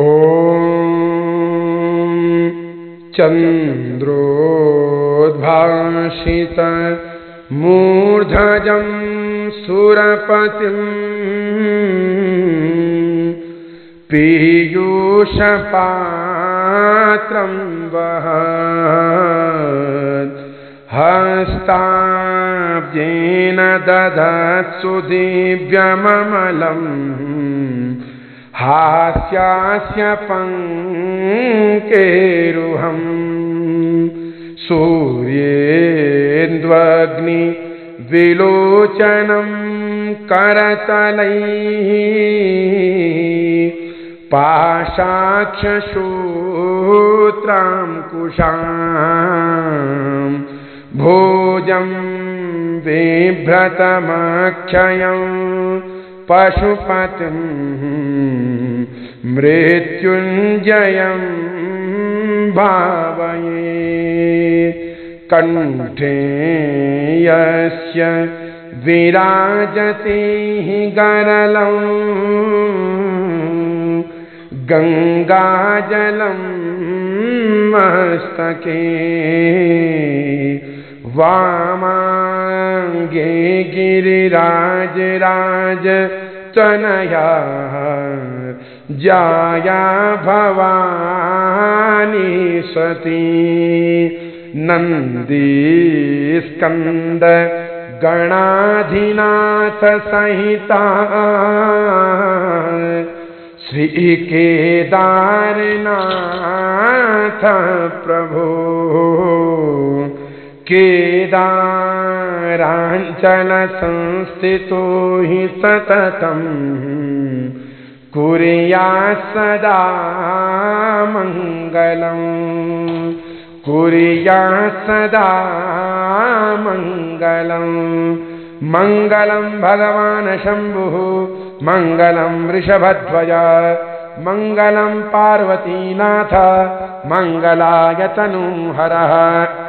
ॐ चन्द्रोद्भाषित मूर्धजं सुरपतिम् पीयूषपात्रं वह हस्ताब्जेन दधत्सु दिव्यममलम् हास्यास्य पङ्केरुहम् सूर्येन्द्वग्नि विलोचनं करतलैः पाशाक्षसूत्राङ्कुशाम् भोजं बिभ्रतमक्षयं पशुपतिं मृत्युञ्जयं भावये। कण्ठे यस्य विराजते गरलम् गङ्गाजलं मस्तके। वामाङ्गे गिरिराजराज तनया जाया भवानी सती। नंदी स्कंद गणाधिनाथ संहिता। श्री केदारनाथ प्रभो। केदाराञ्चलसंस्थितो हि सततं कुर्या सदा मङ्गलम्। कुर्या सदा मङ्गलम्। मङ्गलं भगवान् शम्भुः। मङ्गलं वृषभध्वज। मङ्गलं पार्वतीनाथ। मङ्गलाय तनुहरः।